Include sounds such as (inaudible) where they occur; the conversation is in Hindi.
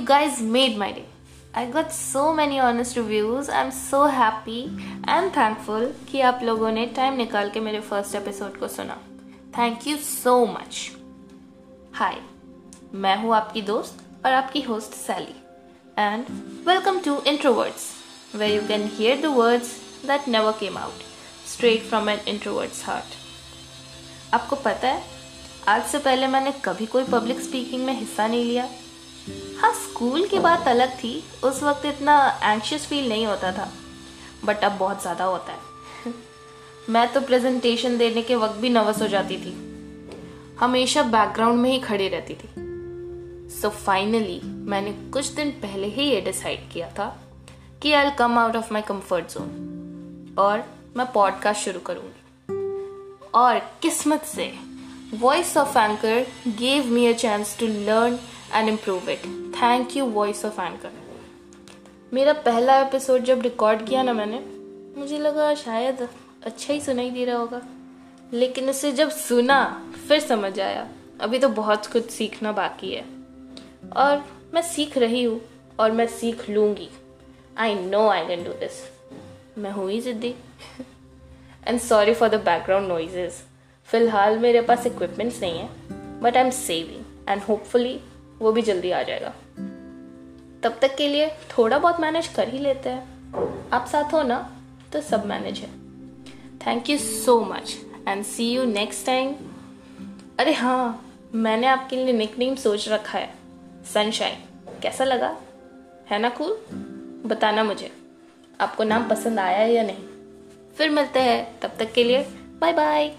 guys made my day. I got so many honest reviews. I'm so happy and thankful कि आप लोगों ने टाइम निकाल के मेरे फ़र्स्ट एपिसोड को सुना। Thank you so much hi मैं हूँ आपकी दोस्त और आपकी host Sally and welcome to introverts way you can hear the words that never came out straight from an introvert's heart आपको पता है, आज से पहले मैंने कभी कोई पब्लिक स्पीकिंग में हिस्सा नहीं लिया। हाँ स्कूल की बात अलग थी। उस वक्त इतना एंशियस फील नहीं होता था बट अब बहुत ज़्यादा होता है। (laughs) मैं तो प्रेजेंटेशन देने के वक्त भी नर्वस हो जाती थी। हमेशा बैकग्राउंड में ही खड़ी रहती थी। सो so फाइनली मैंने कुछ दिन पहले ही ये डिसाइड किया था कि I come out of my comfort zone और मैं पॉडकास्ट शुरू करूँगी। और किस्मत से voice of Anchor gave me a chance to learn and improve it thank you voice of Anchor मेरा पहला एपिसोड जब रिकॉर्ड किया ना मैंने, मुझे लगा शायद अच्छा ही सुनाई दे रहा होगा। लेकिन उसे जब सुना, फिर समझ आया। अभी तो बहुत कुछ सीखना बाकी है। और मैं सीख रही हूँ, और मैं सीख लूँगी। I know I can do this मैं हूँ ही जिद्दी। And sorry for the background noises फ़िलहाल मेरे पास इक्विपमेंट्स नहीं है but I am saving and hopefully वो भी जल्दी आ जाएगा। तब तक के लिए थोड़ा बहुत मैनेज कर ही लेते हैं। आप साथ हो ना तो सब मैनेज है। Thank you so much and see you next time अरे हाँ मैंने आपके लिए निक नेम सोच रखा है सनशाइन कैसा लगा? है ना कूल बताना मुझे। आपको नाम पसंद आया है या नहीं? फिर मिलते हैं, तब तक के लिए बाय बाय